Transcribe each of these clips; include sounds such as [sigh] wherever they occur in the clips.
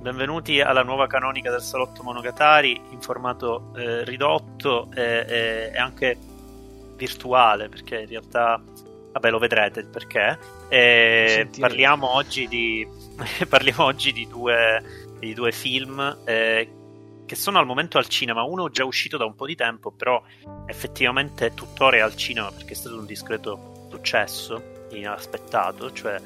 benvenuti alla nuova canonica del salotto Monogatari in formato eh, ridotto e, e, e, anche virtuale perché in realtà vabbè lo vedrete il perché. E parliamo oggi di [laughs] parliamo oggi di due, di due film eh, che sono al momento al cinema uno già uscito da un po' di tempo però effettivamente tuttora è al cinema perché è stato un discreto successo inaspettato cioè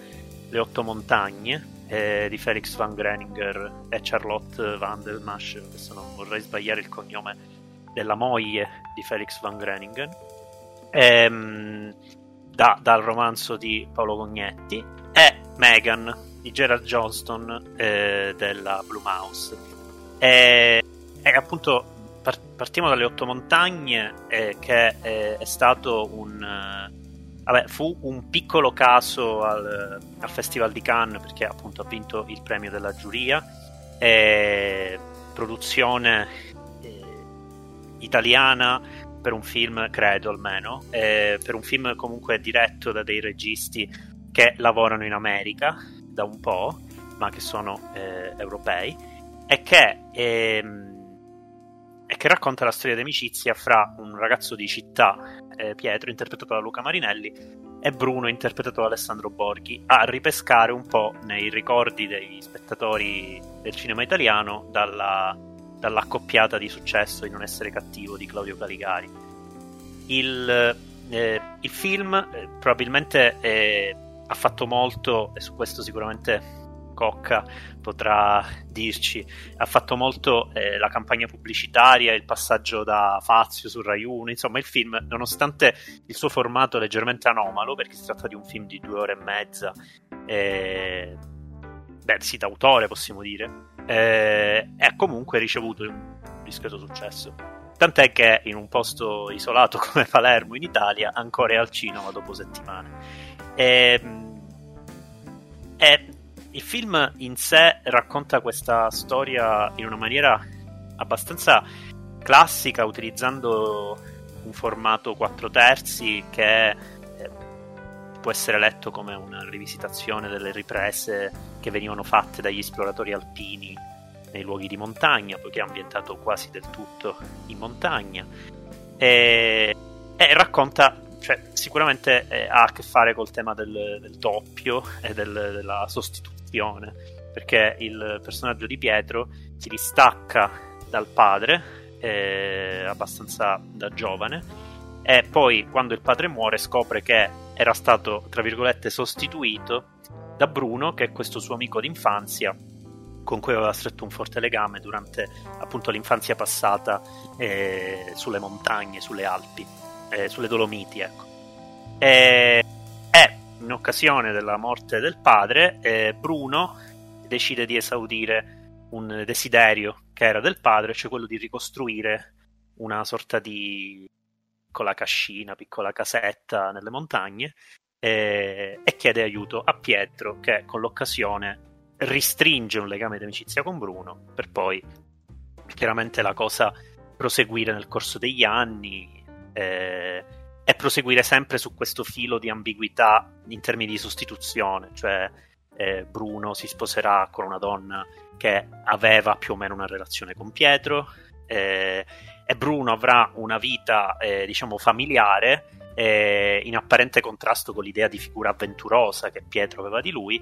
Le Otto Montagne eh, di Felix van Greninger e Charlotte van der Masch, adesso non vorrei sbagliare il cognome della moglie di Felix van Greningen, ehm, da, dal romanzo di Paolo Cognetti, e Megan di Gerald Johnston eh, della Blue Mouse. E, e appunto partiamo dalle otto montagne, eh, che è, è stato un Vabbè, fu un piccolo caso al, al, Festival di Cannes perché appunto ha vinto il premio della giuria. Produzione eh, italiana per un film, credo almeno, eh, per un film comunque diretto da dei registi che lavorano in America da un po', ma che sono eh, europei, e che, ehm, che racconta la storia di amicizia fra un ragazzo di città eh, Pietro, interpretato da Luca Marinelli, e Bruno, interpretato da Alessandro Borghi, a ripescare un po' nei ricordi dei spettatori del cinema italiano dalla, dall'accoppiata di successo in Non essere cattivo di Claudio Caligari. Il, eh, il film eh, probabilmente eh, ha fatto molto, e su questo sicuramente Cocca potrà dirci, ha fatto molto eh, la campagna pubblicitaria, il passaggio da Fazio su Rai 1, insomma il film, nonostante il suo formato leggermente anomalo, perché si tratta di un film di due ore e mezza, eh, beh sì, d'autore possiamo dire, eh, ha comunque ricevuto un discreto successo. Tant'è che in un posto isolato [laughs] come Palermo in Italia ancora è al cinema dopo settimane. E, ehm, e il film in sé racconta questa storia in una maniera abbastanza classica, utilizzando un formato 4 terzi che eh, può essere letto come una rivisitazione delle riprese che venivano fatte dagli esploratori alpini nei luoghi di montagna, poiché è ambientato quasi del tutto in montagna. E, e racconta cioè, sicuramente eh, ha a che fare col tema del, del doppio e del, della sostituzione questione, perché il personaggio di Pietro si distacca dal padre eh, abbastanza da giovane e poi quando il padre muore scopre che era stato, tra virgolette, sostituito da Bruno, che è questo suo amico d'infanzia con cui aveva stretto un forte legame durante appunto l'infanzia passata eh, sulle montagne, sulle Alpi, eh, sulle Dolomiti, ecco. E in occasione della morte del padre, eh, Bruno decide di esaudire un desiderio che era del padre, cioè quello di ricostruire una sorta di piccola cascina, piccola casetta nelle montagne eh, e chiede aiuto a Pietro che con l'occasione ristringe un legame di amicizia con Bruno per poi chiaramente la cosa proseguire nel corso degli anni. Eh, e proseguire sempre su questo filo di ambiguità in termini di sostituzione, cioè eh, Bruno si sposerà con una donna che aveva più o meno una relazione con Pietro eh, e Bruno avrà una vita eh, diciamo familiare eh, in apparente contrasto con l'idea di figura avventurosa che Pietro aveva di lui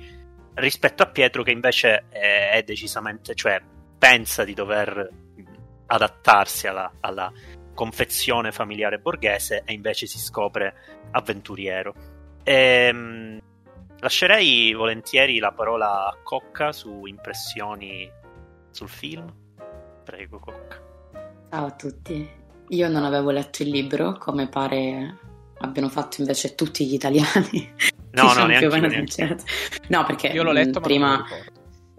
rispetto a Pietro che invece eh, è decisamente cioè pensa di dover adattarsi alla, alla confezione familiare borghese e invece si scopre avventuriero. Ehm, lascerei volentieri la parola a Cocca su impressioni sul film. Prego, Cocca. Ciao a tutti. Io non avevo letto il libro, come pare abbiano fatto invece tutti gli italiani. No, [laughs] no, neanche, neanche. No, perché io l'ho letto, prima...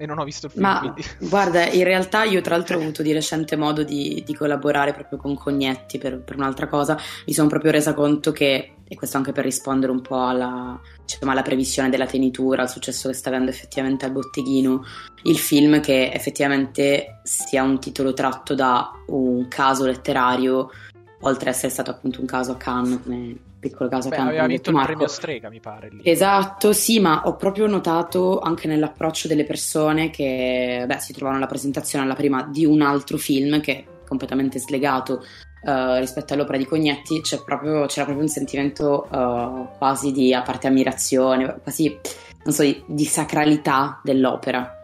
e non ho visto il film. Ma quindi. [laughs] guarda, in realtà io tra l'altro ho avuto di recente modo di, di collaborare proprio con Cognetti per, per, un'altra cosa. Mi sono proprio resa conto che, e questo anche per rispondere un po' alla, diciamo, alla previsione della tenitura, al successo che sta avendo effettivamente al botteghino, il film che effettivamente sia un titolo tratto da un caso letterario oltre ad essere stato appunto un caso a Cannes, come piccolo caso Beh, aveva vinto il Marco. premio Strega, mi pare. Lì. Esatto, sì, ma ho proprio notato anche nell'approccio delle persone che beh, si trovano alla presentazione alla prima di un altro film che è completamente slegato eh, rispetto all'opera di Cognetti, c'è proprio, c'era proprio un sentimento eh, quasi di a parte ammirazione, quasi non so, di, di sacralità dell'opera.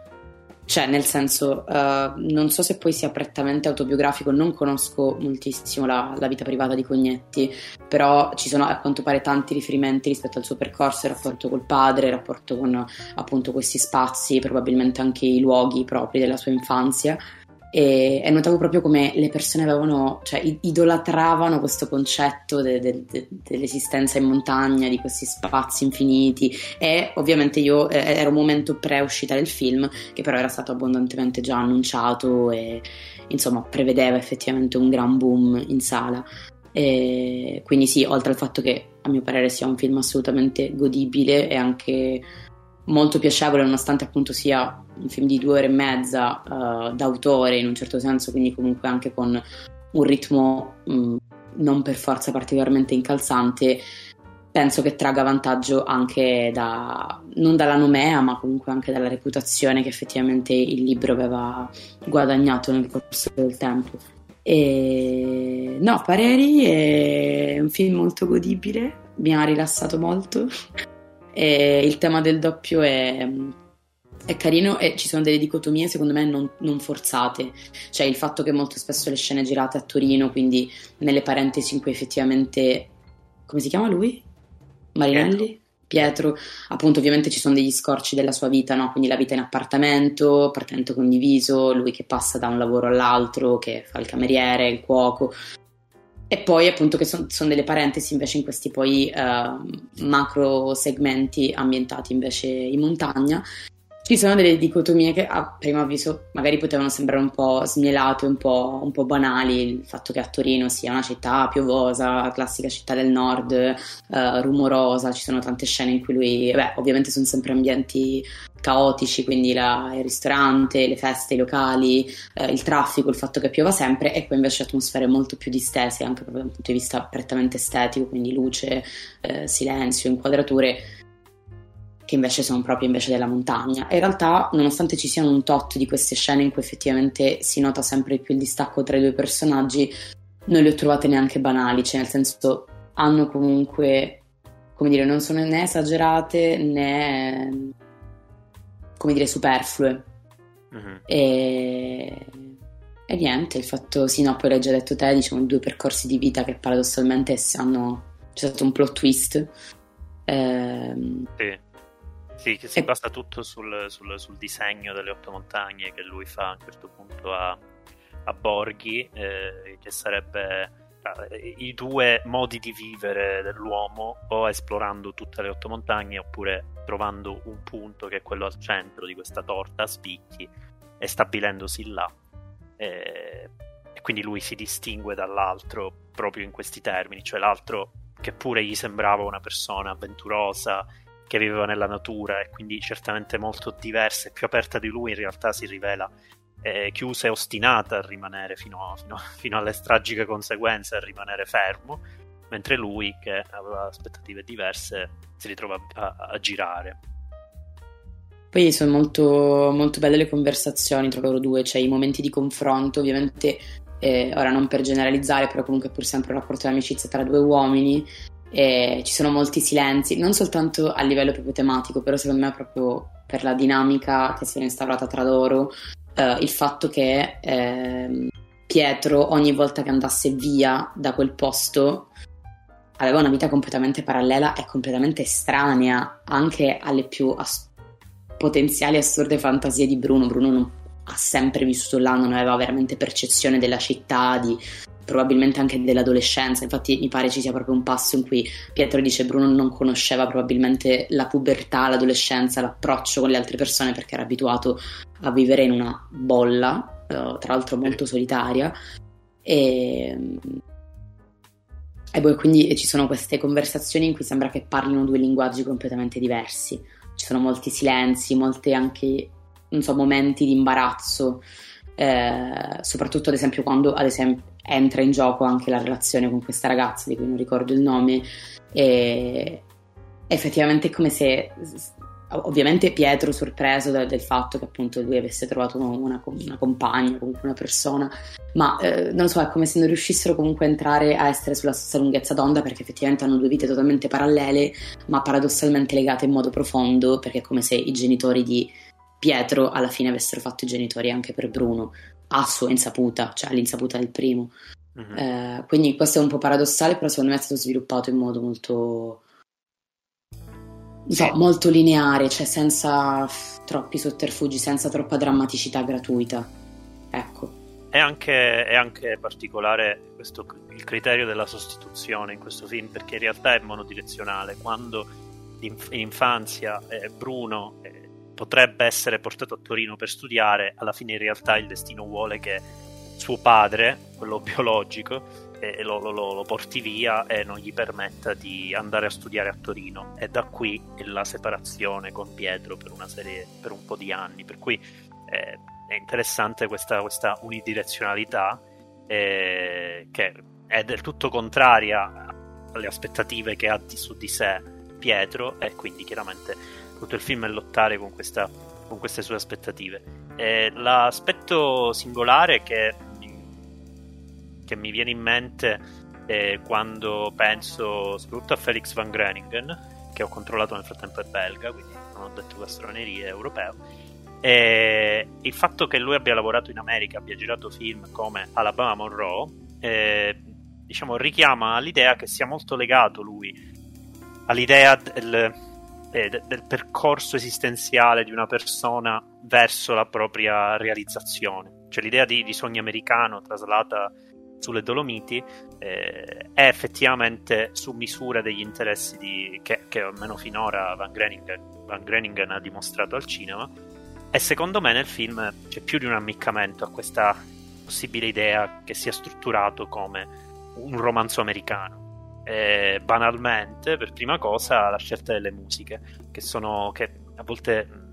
Cioè, nel senso, eh, non so se poi sia prettamente autobiografico, non conosco moltissimo la, la vita privata di Cognetti, però ci sono a quanto pare tanti riferimenti rispetto al suo percorso, il rapporto col padre, il rapporto con appunto questi spazi, probabilmente anche i luoghi propri della sua infanzia. E, e notavo proprio come le persone avevano, cioè idolatravano questo concetto de- de- de- dell'esistenza in montagna, di questi spazi infiniti. E ovviamente io eh, era un momento pre-uscita del film, che però era stato abbondantemente già annunciato e insomma prevedeva effettivamente un gran boom in sala. E quindi sì, oltre al fatto che a mio parere sia un film assolutamente godibile e anche molto piacevole, nonostante appunto sia un film di due ore e mezza eh, d'autore in un certo senso, quindi comunque anche con un ritmo mh, non per forza particolarmente incalzante, penso che tragga vantaggio anche da, non dalla nomea, ma comunque anche dalla reputazione che effettivamente il libro aveva guadagnato nel corso del tempo. E... No, Pareri è un film molto godibile, mi ha rilassato molto. [laughs] E il tema del doppio è, è carino e ci sono delle dicotomie secondo me non, non forzate. Cioè il fatto che molto spesso le scene girate a Torino, quindi nelle parentesi in cui effettivamente... come si chiama lui? Marinelli? Pietro, appunto ovviamente ci sono degli scorci della sua vita, no? quindi la vita in appartamento, appartamento condiviso, lui che passa da un lavoro all'altro, che fa il cameriere, il cuoco, e poi appunto che sono son delle parentesi invece in questi poi eh, macro segmenti ambientati invece in montagna. Ci sono delle dicotomie che a primo avviso magari potevano sembrare un po' smielate, un po', un po' banali, il fatto che a Torino sia una città piovosa, classica città del nord, eh, rumorosa, ci sono tante scene in cui lui, beh, ovviamente sono sempre ambienti caotici, quindi la, il ristorante, le feste, i locali, eh, il traffico, il fatto che piova sempre, e poi invece atmosfere molto più distese, anche proprio dal punto di vista prettamente estetico, quindi luce, eh, silenzio, inquadrature che invece sono proprio invece della montagna. In realtà, nonostante ci siano un tot di queste scene in cui effettivamente si nota sempre più il distacco tra i due personaggi, non le ho trovate neanche banali, cioè nel senso hanno comunque, come dire, non sono né esagerate né, come dire, superflue. Mhm. E, e niente, il fatto, sì, no, poi l'hai già detto te, diciamo, due percorsi di vita che paradossalmente hanno, c'è stato un plot twist. Ehm, Sì. Sì, che si E- basa tutto sul, sul- sul disegno delle otto montagne che lui fa a un certo punto a, a Borghi, eh, che sarebbe eh, i due modi di vivere dell'uomo, o esplorando tutte le otto montagne, oppure trovando un punto che è quello al centro di questa torta a spicchi e stabilendosi là. E quindi lui si distingue dall'altro proprio in questi termini, cioè l'altro che pure gli sembrava una persona avventurosa, che viveva nella natura e quindi certamente molto diversa e più aperta di lui, in realtà si rivela eh, chiusa e ostinata a rimanere fino, fino- fino alle tragiche conseguenze, a rimanere fermo, mentre lui, che aveva aspettative diverse, si ritrova a, a girare. Poi sono molto, molto belle le conversazioni tra loro due, cioè i momenti di confronto, ovviamente, eh, ora non per generalizzare, però comunque è pur sempre un rapporto di amicizia tra due uomini, e ci sono molti silenzi, non soltanto a livello proprio tematico, però secondo me proprio per la dinamica che si è instaurata tra loro, eh, il fatto che ehm, Pietro ogni volta che andasse via da quel posto aveva una vita completamente parallela e completamente estranea anche alle più as- potenziali assurde fantasie di Bruno. Bruno non ha sempre vissuto là, non aveva veramente percezione della città, di, probabilmente anche dell'adolescenza. Infatti, mi pare ci sia proprio un passo in cui Pietro dice: Bruno non conosceva probabilmente la pubertà, l'adolescenza, l'approccio con le altre persone perché era abituato a vivere in una bolla, eh, tra l'altro molto solitaria. E. E poi quindi ci sono queste conversazioni in cui sembra che parlino due linguaggi completamente diversi. Ci sono molti silenzi, molti anche, non so, momenti di imbarazzo, eh, soprattutto ad esempio quando ad esempio, entra in gioco anche la relazione con questa ragazza di cui non ricordo il nome e effettivamente è come se ovviamente Pietro sorpreso da, del fatto che appunto lui avesse trovato una, una compagna, comunque una persona, ma eh, non so, è come se non riuscissero comunque a entrare a essere sulla stessa lunghezza d'onda perché effettivamente hanno due vite totalmente parallele, ma paradossalmente legate in modo profondo, perché è come se i genitori di Pietro alla fine avessero fatto i genitori anche per Bruno, a sua insaputa, cioè all'insaputa del primo. Mm-hmm. Eh, quindi questo è un po' paradossale, però secondo me è stato sviluppato in modo molto so, molto lineare, cioè senza troppi sotterfugi, senza troppa drammaticità gratuita. Ecco. È anche, è anche particolare questo, il criterio della sostituzione in questo film, perché in realtà è monodirezionale. Quando in, in infanzia eh, Bruno eh, potrebbe essere portato a Torino per studiare, alla fine in realtà il destino vuole che suo padre, quello [laughs] biologico, lo, lo, lo, porti via e non gli permetta di andare a studiare a Torino. E da qui la separazione con Pietro per serie, per un po' di anni. Per cui eh, è interessante questa, questa unidirezionalità eh, che è del tutto contraria alle aspettative che ha di, su di sé Pietro e quindi chiaramente tutto il film è lottare con, questa, con queste sue aspettative. E l'aspetto singolare che che mi viene in mente eh, quando penso soprattutto a Felix van Groningen, che ho controllato nel frattempo è belga, quindi non ho detto castronerie, è europeo. E il fatto che lui abbia lavorato in America, abbia girato film come Alabama Monroe, eh, diciamo, richiama l'idea che sia molto legato lui all'idea del, eh, del percorso esistenziale di una persona verso la propria realizzazione. Cioè l'idea di, di sogno americano traslata sulle Dolomiti eh, è effettivamente su misura degli interessi di, che, che, almeno finora Van Groningen, Van Groningen ha dimostrato al cinema e secondo me nel film c'è più di un ammiccamento a questa possibile idea che sia strutturato come un romanzo americano e banalmente per prima cosa la scelta delle musiche che sono che a volte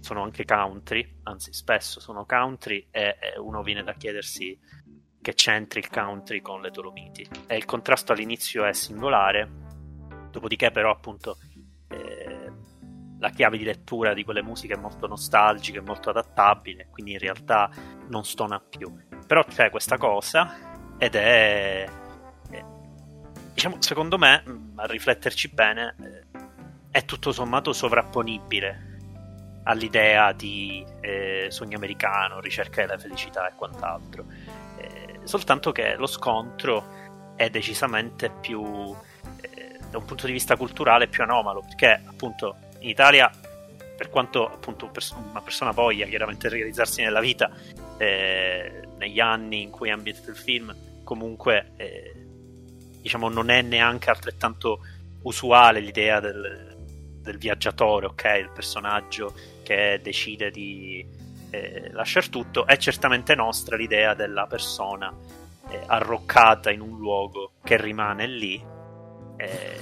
sono anche country anzi spesso sono country e, e uno viene da chiedersi che c'entri il country con le Dolomiti. E il contrasto all'inizio è singolare, dopodiché però appunto eh, la chiave di lettura di quelle musiche è molto nostalgica, è molto adattabile, quindi in realtà non stona più. Però c'è questa cosa ed è diciamo, secondo me, mm, a rifletterci bene, eh, è tutto sommato sovrapponibile all'idea di eh, sogno americano, ricerca della felicità e quant'altro. Soltanto che lo scontro è decisamente più, eh, da un punto di vista culturale, più anomalo, perché appunto in Italia, per quanto appunto una persona voglia chiaramente realizzarsi nella vita, eh, negli anni in cui è ambientato il film, comunque eh, diciamo non è neanche altrettanto usuale l'idea del, del viaggiatore, ok? Il personaggio che decide di eh, lasciare tutto, è certamente nostra l'idea della persona eh, arroccata in un luogo che rimane lì. Eh,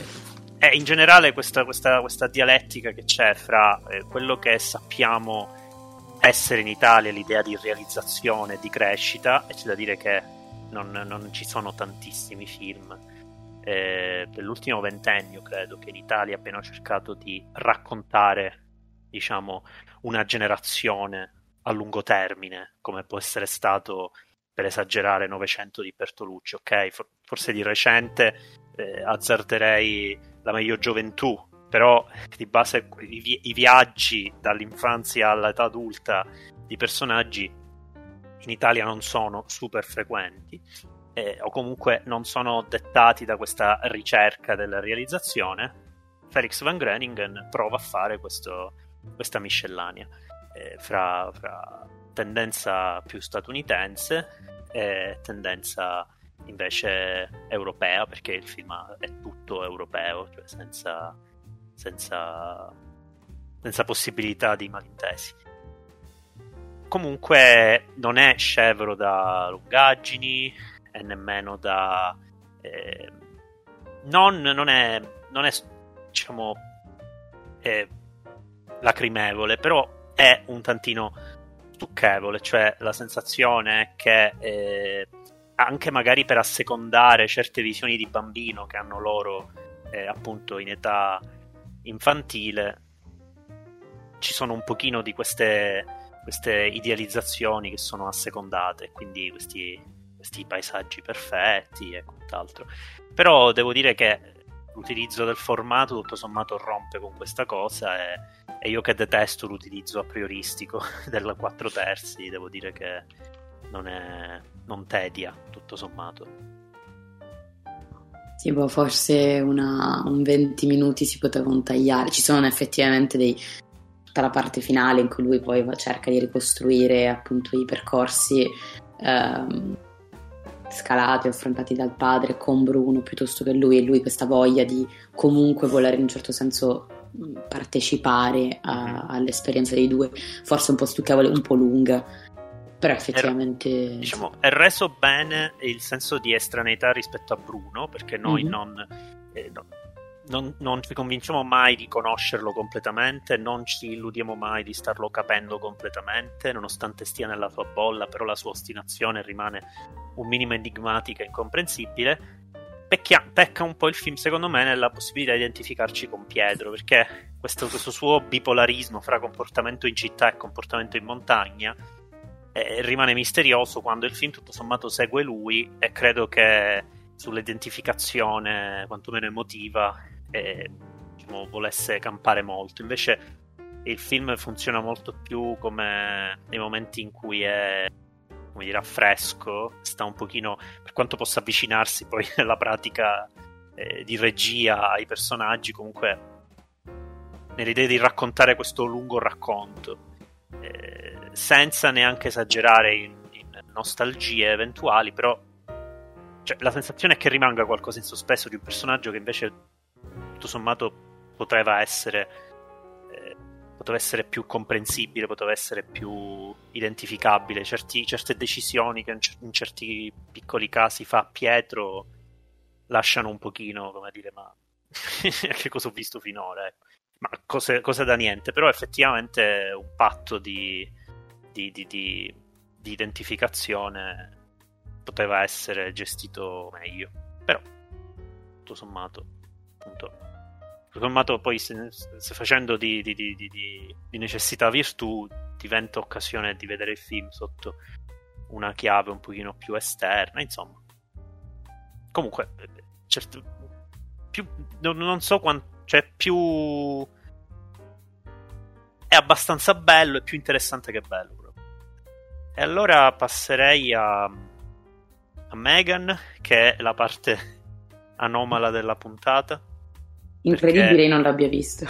e in generale questa, questa, questa, dialettica che c'è fra eh, quello che sappiamo essere in Italia, l'idea di realizzazione, di crescita, e c'è da dire che non, non ci sono tantissimi film eh, dell'ultimo ventennio, credo, che in Italia abbiano cercato di raccontare, diciamo, una generazione a lungo termine, come può essere stato per esagerare 900 di Bertolucci, ok? Forse di recente eh, azzarderei la meglio gioventù, però di base i, vi- i, viaggi dall'infanzia all'età adulta di personaggi in Italia non sono super frequenti eh, o comunque non sono dettati da questa ricerca della realizzazione. Felix Van Groningen prova a fare questo, questa miscellanea eh, fra, fra, tendenza più statunitense e tendenza invece europea, perché il film è tutto europeo, cioè senza, senza, senza possibilità di malintesi. Comunque non è scevro da lungaggini e nemmeno da... Eh, non, non, è, non è diciamo eh, lacrimevole, però è un tantino stucchevole, cioè la sensazione è che eh, anche magari per assecondare certe visioni di bambino che hanno loro eh, appunto in età infantile ci sono un pochino di queste, queste idealizzazioni che sono assecondate quindi questi, questi paesaggi perfetti e quant'altro però devo dire che l'utilizzo del formato tutto sommato rompe con questa cosa e, e io che detesto l'utilizzo a prioristico [laughs] del 4 terzi devo dire che non, è, non tedia tutto sommato Tipo, forse una, un 20 minuti si potevano tagliare. Ci sono effettivamente dei, tutta la parte finale in cui lui poi cerca di ricostruire appunto i percorsi ehm, scalati, affrontati dal padre con Bruno piuttosto che lui e lui questa voglia di comunque voler in un certo senso partecipare a, all'esperienza dei due, forse un po' stucchevole, un po' lunga però effettivamente. È, diciamo, è reso bene il senso di estraneità rispetto a Bruno, perché noi mm-hmm. non, eh, no, non, non, ci convinciamo mai di conoscerlo completamente, non ci illudiamo mai di starlo capendo completamente, nonostante stia nella sua bolla, però la sua ostinazione rimane un minimo enigmatica e incomprensibile. Pecchia, pecca un po' il film, secondo me, nella possibilità di identificarci con Pietro, perché questo, questo suo bipolarismo fra comportamento in città e comportamento in montagna eh, rimane misterioso quando il film tutto sommato segue lui e credo che sull'identificazione quantomeno emotiva eh, diciamo, volesse campare molto. Invece il film funziona molto più come nei momenti in cui è come dire a fresco sta un pochino per quanto possa avvicinarsi poi [laughs] nella pratica eh, di regia ai personaggi comunque nell'idea di raccontare questo lungo racconto. Eh, senza neanche esagerare in, in, nostalgie eventuali, però cioè, la sensazione è che rimanga qualcosa in sospeso di un personaggio che invece tutto sommato poteva essere eh, poteva essere più comprensibile, poteva essere più identificabile. Certi, certe decisioni che in, certi piccoli casi fa Pietro lasciano un pochino, come dire, ma [laughs] che cosa ho visto finora? Ecco ma cose, cose, da niente, però effettivamente un patto di, di, di, di, identificazione poteva essere gestito meglio, però tutto sommato, appunto, tutto sommato poi se, se facendo di, necessità virtù diventa occasione di vedere il film sotto una chiave un pochino più esterna, insomma. Comunque, certo, più, non, non so quanto cioè, più. È abbastanza bello, è più interessante che bello. Proprio. E allora passerei a. a Megan, che è la parte anomala della puntata. Incredibile, perché... non l'abbia visto.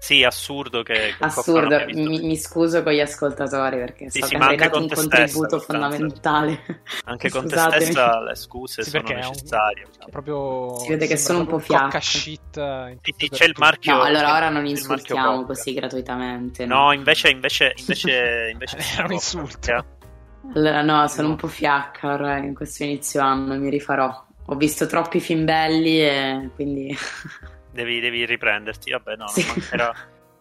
Sì, assurdo che... Assurdo, mi, mi, scuso con gli ascoltatori perché sì, sì, che è un contributo fondamentale. Anche con te stessa le scuse sì, sono necessarie. È proprio... Si vede che sono un po' fiacca. Sì, sì, c'è il marchio... No, allora ora non insultiamo così gratuitamente. No, no invece, invece, invece, [laughs] invece è un insulto. Allora no, sono un po' fiacca ora in questo inizio anno, mi rifarò. Ho visto troppi film belli e quindi... [laughs] devi, devi riprenderti. Vabbè, no, sì. non, mancherà,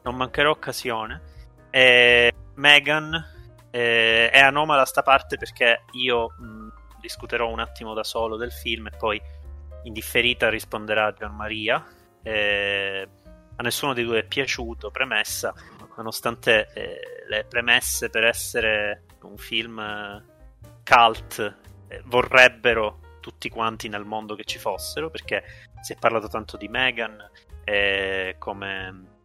non mancherà occasione. E Megan eh, è anomala sta parte perché io mh, discuterò un attimo da solo del film e poi in differita risponderà Gianmaria. Eh, a nessuno dei due è piaciuto, premessa, nonostante eh, le premesse per essere un film eh, cult eh, vorrebbero tutti quanti nel mondo che ci fossero, perché si è parlato tanto di Megan eh, come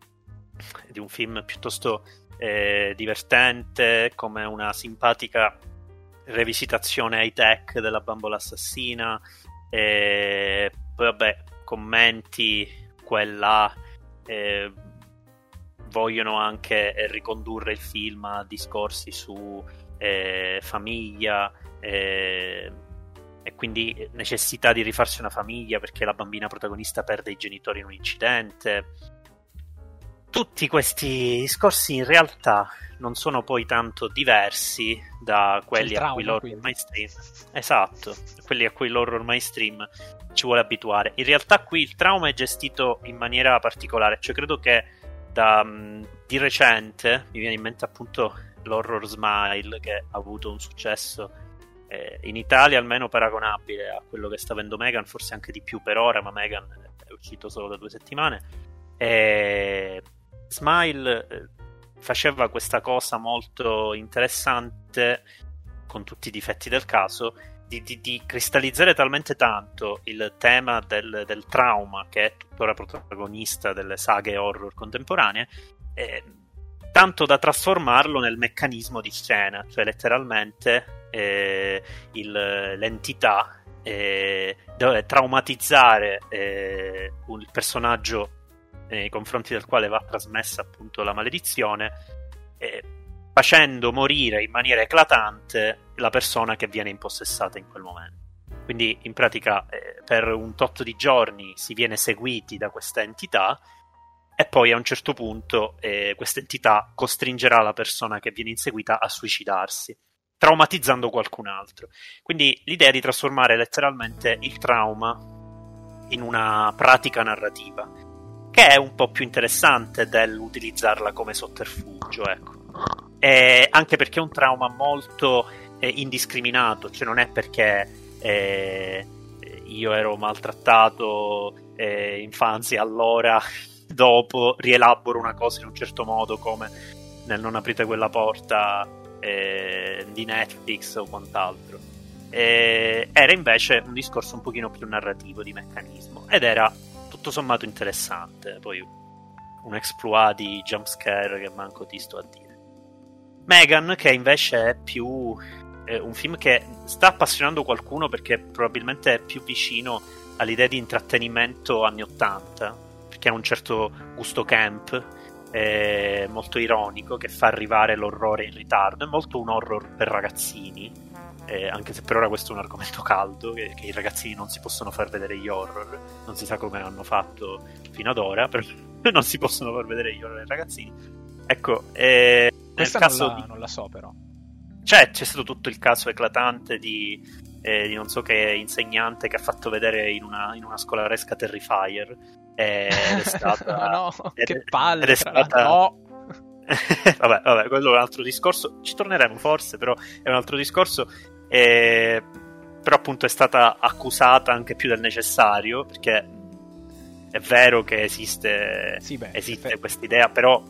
di un film piuttosto eh, divertente, come una simpatica revisitazione high tech della bambola assassina, e poi vabbè, commenti quella eh, vogliono anche ricondurre il film a discorsi su eh, famiglia, eh, e quindi necessità di rifarsi una famiglia perché la bambina protagonista perde i genitori in un incidente. Tutti questi discorsi in realtà non sono poi tanto diversi da quelli trauma, a cui l'horror mainstream esatto, quelli a cui l'horror mainstream ci vuole abituare. In realtà qui il trauma è gestito in maniera particolare, cioè credo che da, di recente mi viene in mente appunto l'horror smile che ha avuto un successo eh, in Italia almeno paragonabile a quello che sta avendo Megan, forse anche di più per ora, ma Megan è uscito solo da due settimane. E Smile eh, faceva questa cosa molto interessante, con tutti i difetti del caso, di, di, di cristallizzare talmente tanto il tema del, del, trauma, che è tuttora protagonista delle saghe horror contemporanee, eh, tanto da trasformarlo nel meccanismo di scena, cioè letteralmente eh, il, l'entità eh, traumatizzare eh, il personaggio nei confronti del quale va trasmessa appunto la maledizione, eh, facendo morire in maniera eclatante la persona che viene impossessata in quel momento. Quindi in pratica eh, per un tot di giorni si viene seguiti da questa entità e poi a un certo punto eh, questa entità costringerà la persona che viene inseguita a suicidarsi, traumatizzando qualcun altro. Quindi l'idea è di trasformare letteralmente il trauma in una pratica narrativa, che è un po' più interessante dell'utilizzarla come sotterfugio, ecco. E anche perché è un trauma molto eh, indiscriminato, cioè non è perché eh, io ero maltrattato eh, infanzia allora [laughs] dopo rielaboro una cosa in un certo modo come nel non aprite quella porta eh, di Netflix o quant'altro. Eh, era invece un discorso un pochino più narrativo di meccanismo ed era tutto sommato interessante. Poi un exploit di jumpscare che manco ti sto a dire. Megan, che invece è più eh, un film che sta appassionando qualcuno perché probabilmente è più vicino all'idea di intrattenimento anni 80 che ha un certo gusto camp, eh, molto ironico, che fa arrivare l'orrore in ritardo. È molto un horror per ragazzini, eh, anche se per ora questo è un argomento [laughs] caldo, che, che, i ragazzini non si possono far vedere gli horror, non si sa come hanno fatto fino ad ora, però [laughs] non si possono far vedere gli horror ai ragazzini. Ecco, eh, Questa nel caso non la, di... non la so però. C'è, c'è stato tutto il caso eclatante di, eh, di non so che insegnante che ha fatto vedere in una, in una scolaresca Terrifier ed è [laughs] stata... no, ed, che palle! Ed è stata... No! vabbè, vabbè, quello è un altro discorso. Ci torneremo forse, però è un altro discorso. Eh, però appunto è stata accusata anche più del necessario, perché è vero che esiste, sì, beh, esiste questa idea, però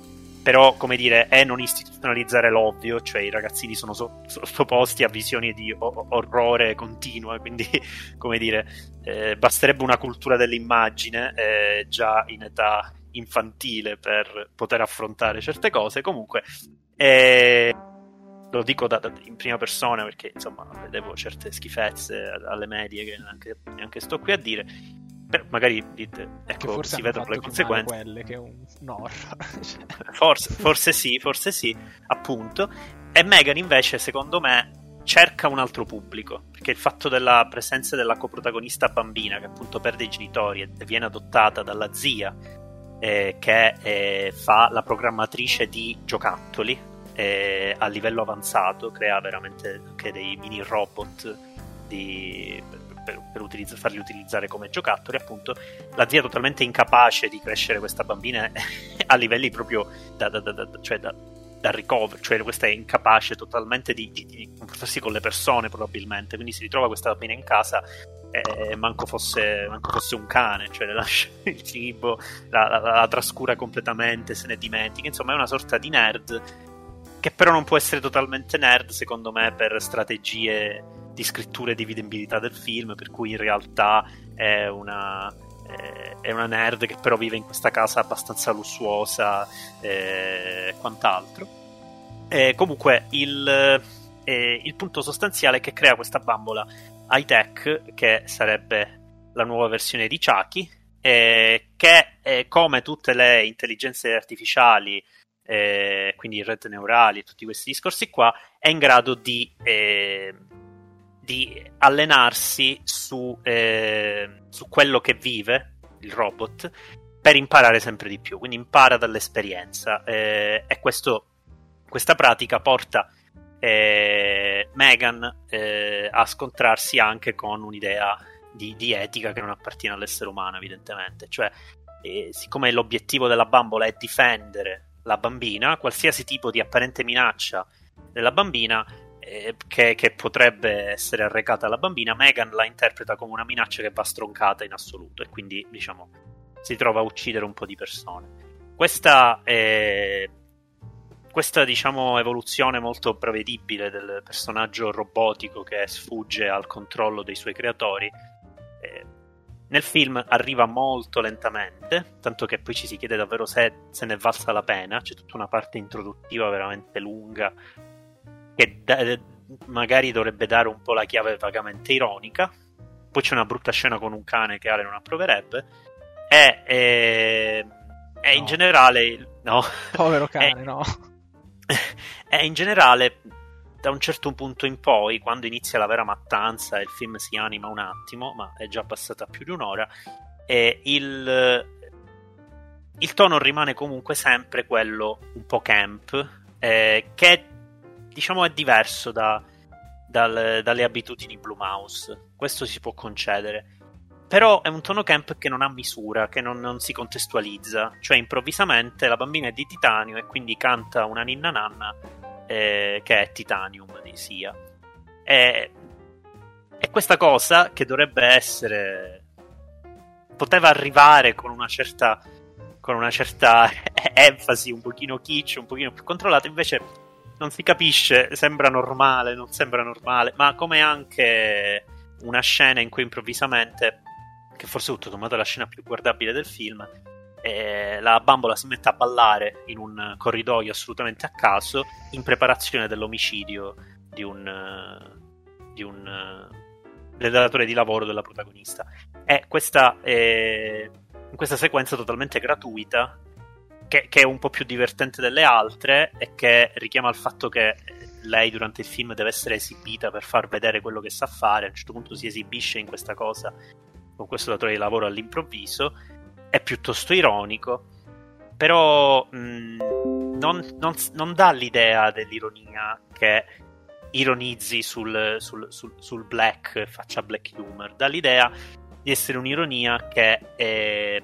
però come dire è non istituzionalizzare l'ovvio cioè i ragazzini sono so- sottoposti a visioni di o- orrore continue quindi [laughs] come dire eh, basterebbe una cultura dell'immagine eh, già in età infantile per poter affrontare certe cose. Comunque eh, lo dico da, da, in prima persona perché insomma vedevo certe schifezze alle medie che neanche, neanche sto qui a dire però magari dite, ecco, si vedono le conseguenze. Quelle che un, un horror. [laughs] Cioè. forse, forse sì, forse sì, appunto. E Megan invece, secondo me, cerca un altro pubblico, perché il fatto della presenza della coprotagonista bambina, che appunto perde i genitori e viene adottata dalla zia, eh, che eh, fa la programmatrice di giocattoli eh, a livello avanzato, crea veramente anche dei mini robot di, per, per utilizz- farli utilizzare come giocattoli, appunto, la zia totalmente incapace di crescere questa bambina [laughs] a livelli proprio da, da, da, cioè da, ricovero, cioè questa è incapace totalmente di, di, di, confrontarsi con le persone probabilmente, quindi si ritrova questa bambina in casa e manco fosse, manco fosse un cane, cioè le lascia [laughs] il cibo, la, la, la trascura completamente, se ne dimentica, insomma è una sorta di nerd che però non può essere totalmente nerd secondo me per strategie di scrittura e di vivibilità del film, per cui in realtà è una, è una nerd che però vive in questa casa abbastanza lussuosa e quant'altro. E comunque il, eh, il punto sostanziale è che crea questa bambola high tech che sarebbe la nuova versione di Chucky eh, che eh, come tutte le intelligenze artificiali eh, quindi rete neurali e tutti questi discorsi qua è in grado di eh, di allenarsi su, eh, su quello che vive il robot per imparare sempre di più, quindi impara dall'esperienza. Eh, e questo, questa pratica porta eh, Megan eh, a scontrarsi anche con un'idea di, di, etica che non appartiene all'essere umano evidentemente, cioè eh, siccome l'obiettivo della bambola è difendere la bambina, qualsiasi tipo di apparente minaccia della bambina eh, che, che, potrebbe essere arrecata alla bambina, Megan la interpreta come una minaccia che va stroncata in assoluto e quindi diciamo si trova a uccidere un po' di persone. Questa è questa diciamo evoluzione molto prevedibile del personaggio robotico che sfugge al controllo dei suoi creatori eh, nel film arriva molto lentamente tanto che poi ci si chiede davvero se, se ne è valsa la pena. C'è tutta una parte introduttiva veramente lunga che da- magari dovrebbe dare un po' la chiave vagamente ironica. Poi c'è una brutta scena con un cane che Ale non approverebbe. E, e, e no. [laughs] [laughs] in generale no. Povero cane e, no. e in generale, da un certo punto in poi, quando inizia la vera mattanza e il film si anima un attimo, ma è già passata più di un'ora, e il, il tono rimane comunque sempre quello un po' camp, eh, che diciamo è diverso da, dal, dalle abitudini Blue Mouse. Questo si può concedere. Però è un tono camp che non ha misura, che non, non, si contestualizza. Cioè, improvvisamente la bambina è di titanio e quindi canta una ninna nanna eh, che è titanium di Sia. E, e questa cosa che dovrebbe essere. poteva arrivare con una certa. con una certa [laughs] enfasi, un pochino kitsch, un pochino più controllata, invece non si capisce, sembra normale, non sembra normale, ma come anche una scena in cui improvvisamente che forse tutto sommato è la scena più guardabile del film, eh, la bambola si mette a ballare in un corridoio assolutamente a caso in preparazione dell'omicidio di un, di un del datore di lavoro della protagonista. E questa, eh, questa sequenza totalmente gratuita, che, che, è un po' più divertente delle altre e che richiama il fatto che lei durante il film deve essere esibita per far vedere quello che sa fare, a un certo punto si esibisce in questa cosa con questo datore di lavoro all'improvviso, è piuttosto ironico, però mh, non, non, non, dà l'idea dell'ironia che ironizzi sul, sul, sul, sul, black, faccia black humor, dà l'idea di essere un'ironia che eh,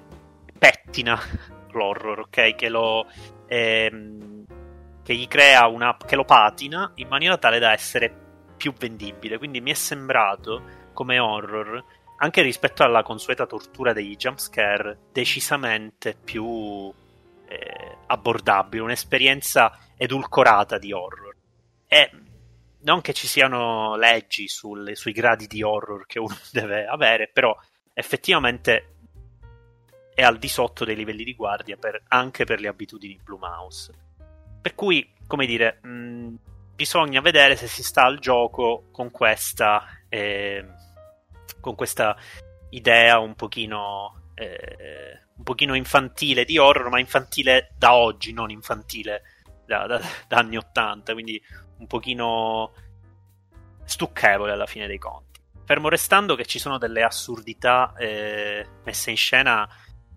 pettina [laughs] l'horror, ok? Che lo... Ehm, che gli crea una che lo patina in maniera tale da essere più vendibile. Quindi mi è sembrato come horror anche rispetto alla consueta tortura degli jumpscare, decisamente più eh, abbordabile, un'esperienza edulcorata di horror. E non che ci siano leggi sul, sui gradi di horror che uno [laughs] deve avere, però effettivamente è al di sotto dei livelli di guardia per, anche per le abitudini Blue Mouse. Per cui, come dire, mh, bisogna vedere se si sta al gioco con questa. Eh, con questa idea un pochino, eh, un pochino infantile di horror, ma infantile da oggi, non infantile da, da, da anni 80, quindi un pochino stucchevole alla fine dei conti. Fermo restando che ci sono delle assurdità eh, messe in scena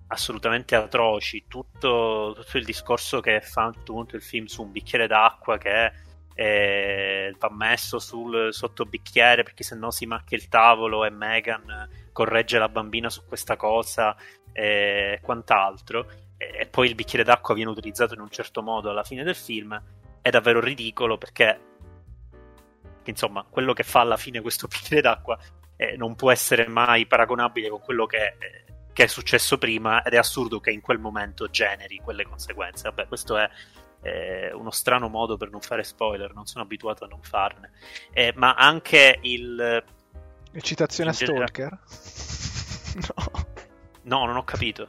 assolutamente atroci, tutto, tutto, il discorso che fa tutto il film su un bicchiere d'acqua che è e va messo sul sottobicchiere perché sennò si macchia il tavolo e Megan corregge la bambina su questa cosa e quant'altro. E poi il bicchiere d'acqua viene utilizzato in un certo modo alla fine del film. È davvero ridicolo perché insomma quello che fa alla fine questo [laughs] bicchiere d'acqua eh, non può essere mai paragonabile con quello che, eh, che è successo prima ed è assurdo che in quel momento generi quelle conseguenze. Vabbè questo è eh, uno strano modo per non fare spoiler, non sono abituato a non farne. Eh, ma anche il... Citazione a Stalker? [laughs] no. No, non ho capito.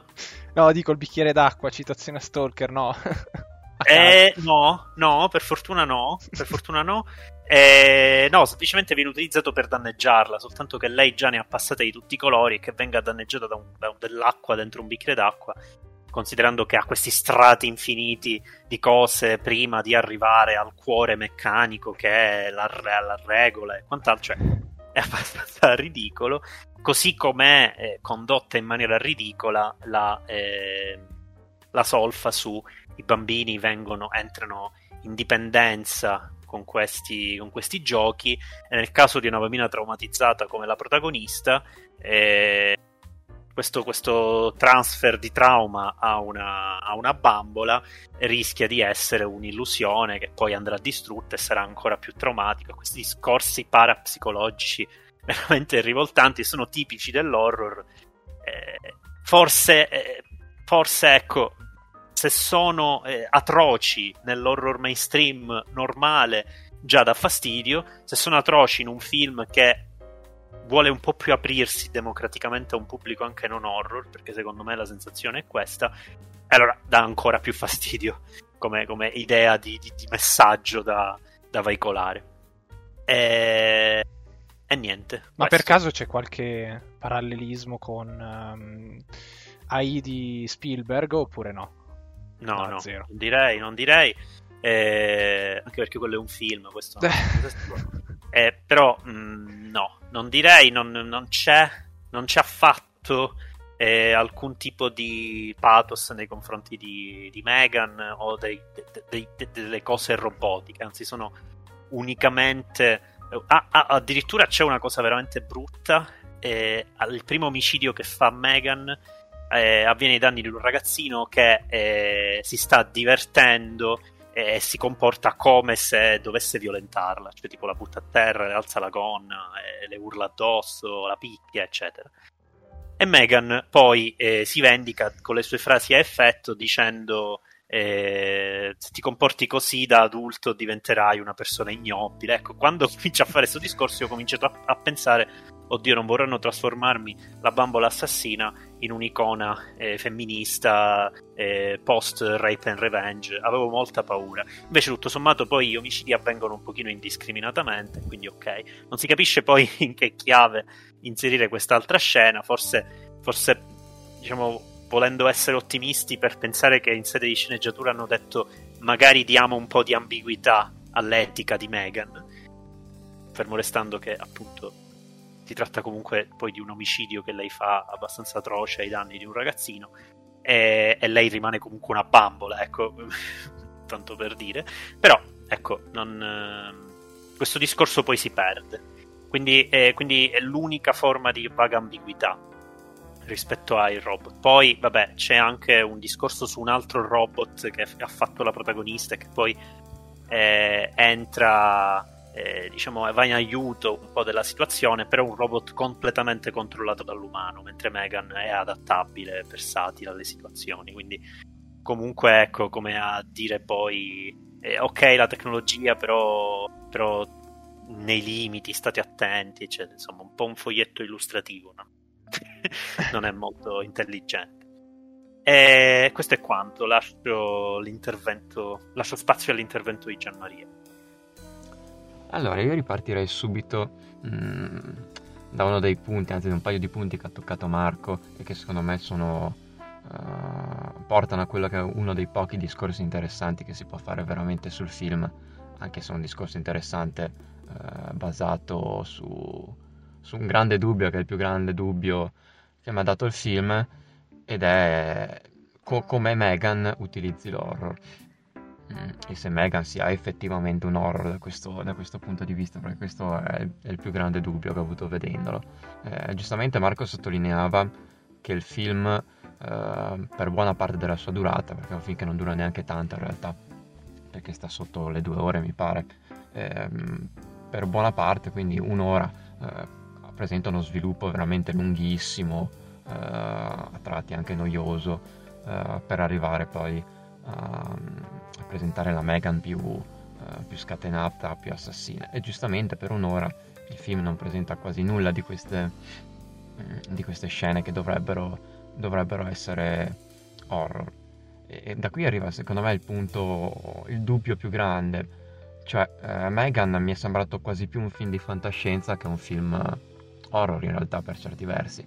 No, dico il bicchiere d'acqua, citazione a Stalker, no. [laughs] eh, no, no, per fortuna no, per fortuna no. Eh, no, semplicemente viene utilizzato per danneggiarla, soltanto che lei già ne ha passate di tutti i colori e che venga danneggiata da, un, da dell'acqua dentro un bicchiere d'acqua considerando che ha questi strati infiniti di cose prima di arrivare al cuore meccanico che è la, la regola e quant'altro, cioè è abbastanza [laughs] ridicolo, così come è condotta in maniera ridicola la, eh, la solfa su i bambini vengono, entrano in dipendenza con questi, con questi, giochi. E nel caso di una bambina traumatizzata come la protagonista eh, questo, questo, transfer di trauma a una, a una, bambola rischia di essere un'illusione che poi andrà distrutta e sarà ancora più traumatica. Questi discorsi parapsicologici [laughs] veramente rivoltanti sono tipici dell'horror. Eh, forse, eh, forse, ecco, se sono eh, atroci nell'horror mainstream normale, già dà fastidio. Se sono atroci in un film che vuole un po' più aprirsi democraticamente a un pubblico anche non horror, perché secondo me la sensazione è questa, e allora dà ancora più fastidio come, come idea di, di, di, messaggio da, da veicolare. E, e niente. Ma questo. per caso c'è qualche parallelismo con um, AI di Spielberg oppure no? No, no, no non direi, non direi. Eh, anche perché quello è un film, questo, [laughs] questo eh, però mh, mm, no, non direi, non, non, c'è, non c'è affatto eh, alcun tipo di pathos nei confronti di, di Megan o dei, dei, dei, delle cose robotiche, anzi sono unicamente... Ah, ah, addirittura c'è una cosa veramente brutta, eh, il primo omicidio che fa Megan eh, avviene ai danni di un ragazzino che eh, si sta divertendo e si comporta come se dovesse violentarla, cioè tipo la butta a terra, le alza la gonna, le urla addosso, la picchia, eccetera. E Megan poi eh, si vendica con le sue frasi a effetto dicendo eh, se ti comporti così da adulto diventerai una persona ignobile. Ecco, quando [laughs] comincia a fare questo discorso io ho cominciato a, a pensare oddio, non vorranno trasformarmi la bambola assassina in un'icona eh, femminista eh, post rape and revenge. Avevo molta paura. Invece, tutto sommato, poi gli omicidi avvengono un pochino indiscriminatamente, quindi ok. Non si capisce poi [laughs] in che chiave inserire quest'altra scena. Forse, forse diciamo, volendo essere ottimisti per pensare che in sede di sceneggiatura hanno detto magari diamo un po' di ambiguità all'etica di Megan. Fermo restando che appunto si tratta comunque poi di un omicidio che lei fa abbastanza atroce ai danni di un ragazzino e, e lei rimane comunque una bambola, ecco, [laughs] tanto per dire. Però, ecco, non, eh, questo discorso poi si perde. Quindi, eh, quindi è l'unica forma di vaga ambiguità rispetto ai robot. Poi, vabbè, c'è anche un discorso su un altro robot che ha fatto la protagonista e che poi eh, entra eh, diciamo, va in aiuto un po' della situazione, però è un robot completamente controllato dall'umano, mentre Megan è adattabile, versatile alle situazioni, quindi comunque ecco come a dire poi eh, ok la tecnologia però, però, nei limiti state attenti, cioè, insomma un po' un foglietto illustrativo, no? [laughs] non è molto intelligente. E questo è quanto, lascio, lascio spazio all'intervento di Gianmaria. Allora, io ripartirei subito mm, da uno dei punti, anzi da un paio di punti che ha toccato Marco e che secondo me sono, uh, portano a quello che è uno dei pochi discorsi interessanti che si può fare veramente sul film, anche se è un discorso interessante uh, basato su, su un grande dubbio, che è il più grande dubbio che mi ha dato il film, ed è co- come Megan utilizzi l'horror. Mm, e se Megan sia effettivamente un horror da questo, da questo punto di vista, perché questo è il, è il, più grande dubbio che ho avuto vedendolo. Eh, giustamente Marco sottolineava che il film, eh, per buona parte della sua durata, perché è un film che non dura neanche tanto in realtà, perché sta sotto le due ore mi pare, eh, per buona parte, quindi un'ora, eh, presenta uno sviluppo veramente lunghissimo, eh, a tratti anche noioso, eh, per arrivare poi a a presentare la Megan più, uh, più scatenata, più assassina. E giustamente per un'ora il film non presenta quasi nulla di queste, mm, di queste scene che dovrebbero, dovrebbero essere horror. E da qui arriva secondo me il punto, il dubbio più grande. Cioè, eh, Megan mi è sembrato quasi più un film di fantascienza che un film horror in realtà per certi versi.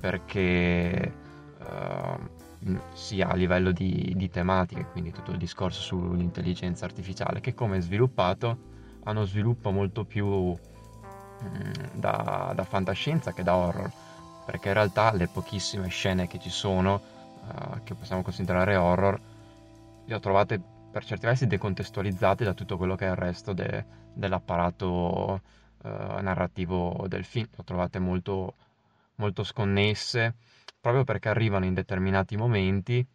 Perché uh, sia a livello di, di tematiche, quindi tutto il discorso sull'intelligenza artificiale, che come sviluppato ha uno sviluppo molto più mm, da, da, fantascienza che da horror, perché in realtà le pochissime scene che ci sono, uh, che possiamo considerare horror, le ho trovate per certi versi decontestualizzate da tutto quello che è il resto de, dell'apparato uh, narrativo del film, le ho trovate molto molto sconnesse, proprio perché arrivano in determinati momenti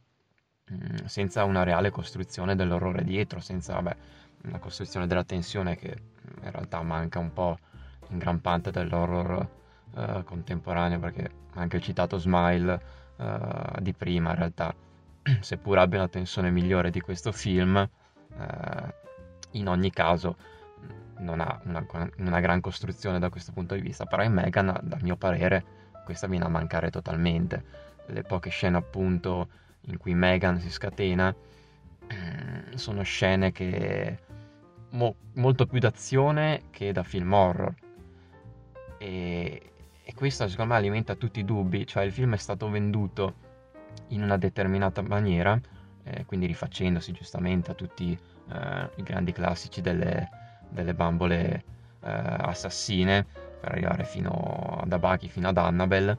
mm, senza una reale costruzione dell'orrore dietro, senza vabbè, una costruzione della tensione che in realtà manca un po' in gran parte dell'horror uh, contemporaneo, perché anche il citato Smile uh, di prima in realtà, [clears throat] seppur abbia una tensione migliore di questo film, uh, in ogni caso non ha una, una, gran costruzione da questo punto di vista, però in Megan, dal mio parere, questa viene a mancare totalmente. Le poche scene appunto in cui Megan si scatena mm, sono scene che mo, molto più d'azione che da film horror. E, e questo secondo me alimenta tutti i dubbi, cioè il film è stato venduto in una determinata maniera, eh, quindi rifacendosi giustamente a tutti eh, i grandi classici delle, delle bambole eh, assassine per arrivare fino ad Abaki, fino ad Annabelle,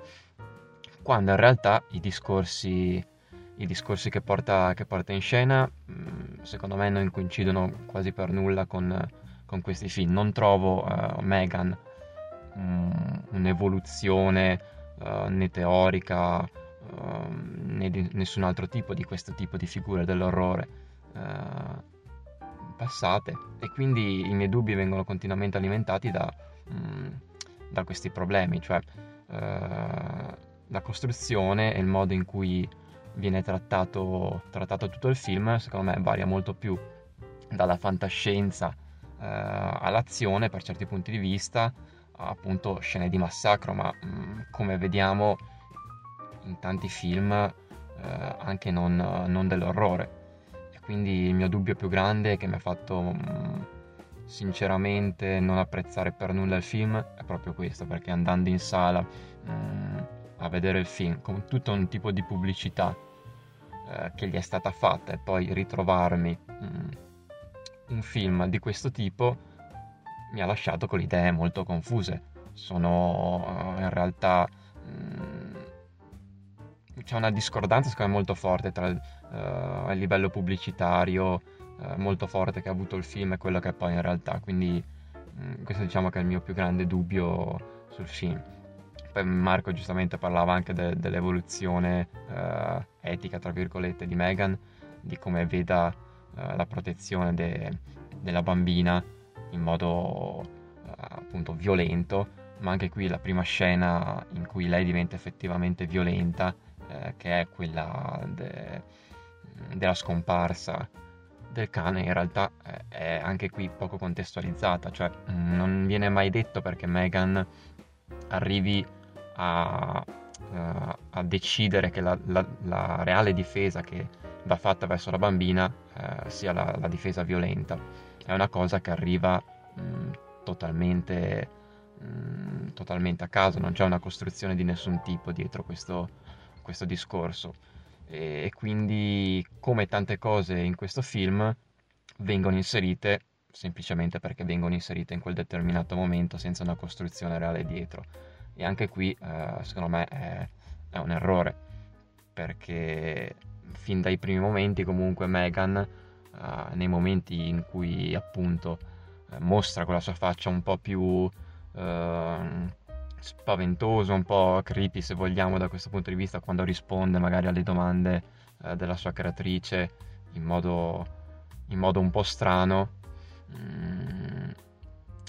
quando in realtà i discorsi, i discorsi che, porta, che, porta, in scena mm, secondo me non coincidono quasi per nulla con, con questi film. Non trovo uh, Megan um, un'evoluzione uh, né teorica uh, né di nessun altro tipo di questo tipo di figure dell'orrore passate e quindi i miei dubbi vengono continuamente alimentati da, mm, da questi problemi, cioè uh, la costruzione e il modo in cui viene trattato, trattato, tutto il film, secondo me varia molto più dalla fantascienza uh, all'azione per certi punti di vista, appunto scene di massacro, ma mm, come vediamo in tanti film uh, anche non, non dell'orrore. Quindi il mio dubbio più grande che mi ha fatto mm, sinceramente non apprezzare per nulla il film è proprio questo, perché andando in sala mh, mm, a vedere il film con tutto un tipo di pubblicità eh, che gli è stata fatta e poi ritrovarmi mh, mm, un film di questo tipo mi ha lasciato con le idee molto confuse. Sono in realtà c'è una discordanza secondo me molto forte tra uh, il livello pubblicitario uh, molto forte che ha avuto il film e quello che è poi in realtà. Quindi mm, questo diciamo che è il mio più grande dubbio sul film. Poi Marco giustamente parlava anche de- dell'evoluzione uh, etica tra virgolette di Meghan di come veda la protezione de- della bambina in modo appunto violento. Ma anche qui la prima scena in cui lei diventa effettivamente violenta eh, che è quella de, della scomparsa del cane, in realtà eh, è anche qui poco contestualizzata, cioè mm, non viene mai detto perché Megan arrivi a, uh, a decidere che la, la, la, reale difesa che va fatta verso la bambina uh, sia la, la, difesa violenta. È una cosa che arriva mh, mm, totalmente, mh, mm, totalmente a caso, non c'è una costruzione di nessun tipo dietro questo, questo discorso e, quindi come tante cose in questo film vengono inserite semplicemente perché vengono inserite in quel determinato momento senza una costruzione reale dietro. E anche qui eh, secondo me è, è, un errore perché fin dai primi momenti comunque Megan eh, nei momenti in cui appunto eh, mostra quella sua faccia un po' più ehm, spaventoso, un po' creepy se vogliamo da questo punto di vista quando risponde magari alle domande eh, della sua creatrice in modo, in modo un po' strano. Mm,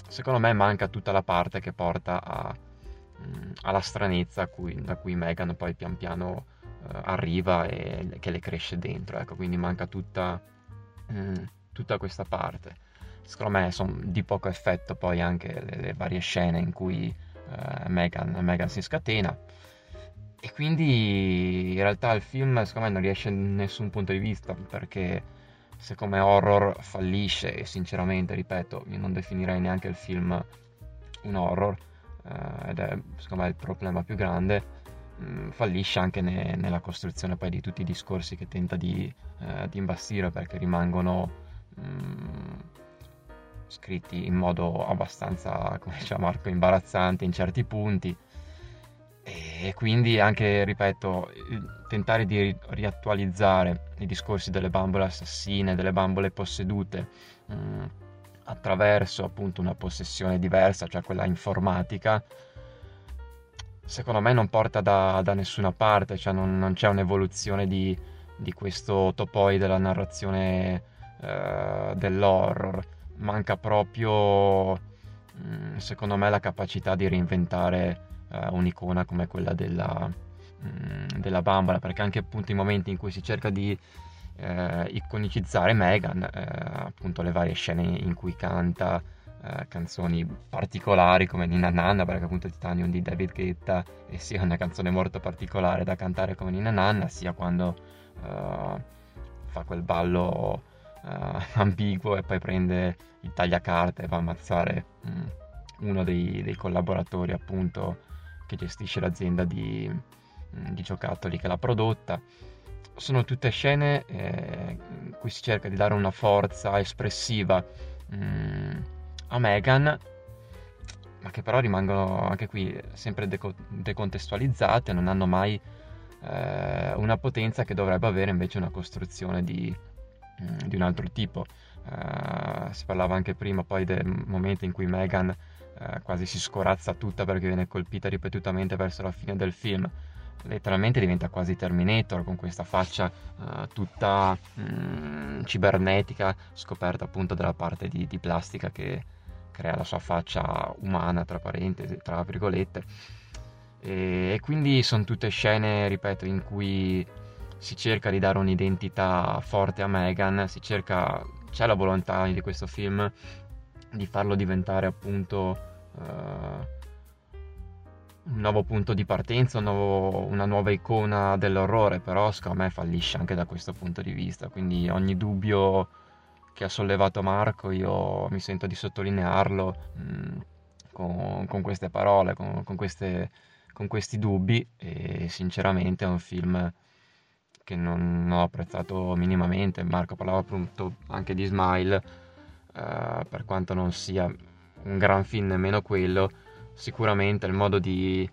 secondo me manca tutta la parte che porta a, mm, alla stranezza cui, da cui Megan poi pian piano eh, arriva e che le cresce dentro. Ecco, quindi manca tutta, mm, tutta questa parte. Secondo me sono di poco effetto poi anche le, le varie scene in cui uh, Megan, si scatena. E quindi in realtà il film secondo me non riesce in nessun punto di vista perché se come horror fallisce e sinceramente ripeto io non definirei neanche il film un horror uh, ed è secondo me il problema più grande mh, mm, fallisce anche ne, nella costruzione poi di tutti i discorsi che tenta di, uh, di imbastire perché rimangono mh, mm, scritti in modo abbastanza, come diceva Marco, imbarazzante in certi punti. E quindi anche, ripeto, tentare di riattualizzare i discorsi delle bambole assassine, delle bambole possedute, mh, mm, attraverso appunto una possessione diversa, cioè quella informatica, secondo me non porta da, da nessuna parte, cioè non, non c'è un'evoluzione di, di, questo topoi della narrazione eh, dell'horror, manca proprio, mm, secondo me, la capacità di reinventare eh, un'icona come quella della, mm, della bambola, perché anche appunto i momenti in cui si cerca di eh, iconicizzare Megan, eh, appunto le varie scene in cui canta, eh, canzoni particolari come Nina Nanna, perché appunto Titanium di David Guetta e sia una canzone molto particolare da cantare come Nina Nanna, sia quando uh, fa quel ballo uh, [laughs] ambiguo e poi prende il tagliacarte e va a ammazzare um, uno dei, dei, collaboratori appunto che gestisce l'azienda di, um, di giocattoli che l'ha prodotta. Sono tutte scene eh, in cui si cerca di dare una forza espressiva mm, a Megan, ma che però rimangono anche qui sempre deco- decontestualizzate, non hanno mai eh, una potenza che dovrebbe avere invece una costruzione di, mh, mm, di un altro tipo. Uh, si parlava anche prima poi del momento in cui Megan uh, quasi si scorazza tutta perché viene colpita ripetutamente verso la fine del film letteralmente diventa quasi Terminator con questa faccia uh, tutta mm, cibernetica scoperta appunto della parte di, di, plastica che crea la sua faccia umana tra parentesi, tra virgolette e, e quindi sono tutte scene, ripeto, in cui si cerca di dare un'identità forte a Megan, si cerca, c'è la volontà di questo film di farlo diventare appunto uh, un nuovo punto di partenza, un nuovo, una nuova icona dell'orrore, però secondo me fallisce anche da questo punto di vista, quindi ogni dubbio che ha sollevato Marco io mi sento di sottolinearlo mh, mm, con, con, queste parole, con, con, queste, con, questi dubbi e sinceramente è un film che non, ho apprezzato minimamente, Marco parlava appunto anche di Smile, uh, per quanto non sia un gran film nemmeno quello, sicuramente il modo di,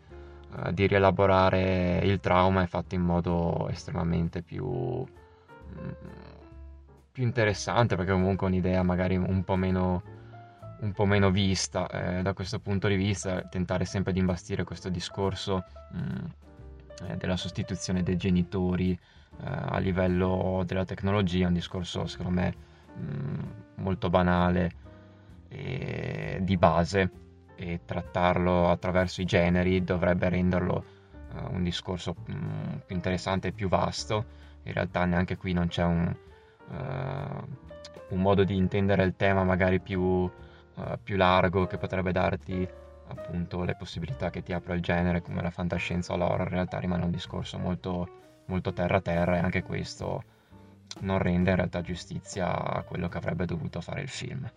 uh, di, rielaborare il trauma è fatto in modo estremamente più, mm, più interessante perché comunque è un'idea magari un po' meno, un po meno vista. Eh, da questo punto di vista tentare sempre di imbastire questo discorso mh, mm, eh, della sostituzione dei genitori eh, a livello della tecnologia un discorso secondo me mm, molto banale e di base e trattarlo attraverso i generi dovrebbe renderlo uh, un discorso mm, più interessante e più vasto. In realtà neanche qui non c'è un, uh, un modo di intendere il tema magari più, uh, più, largo che potrebbe darti appunto le possibilità che ti apre il genere come la fantascienza o l'horror. In realtà rimane un discorso molto, molto terra-terra e anche questo non rende in realtà giustizia a quello che avrebbe dovuto fare il film.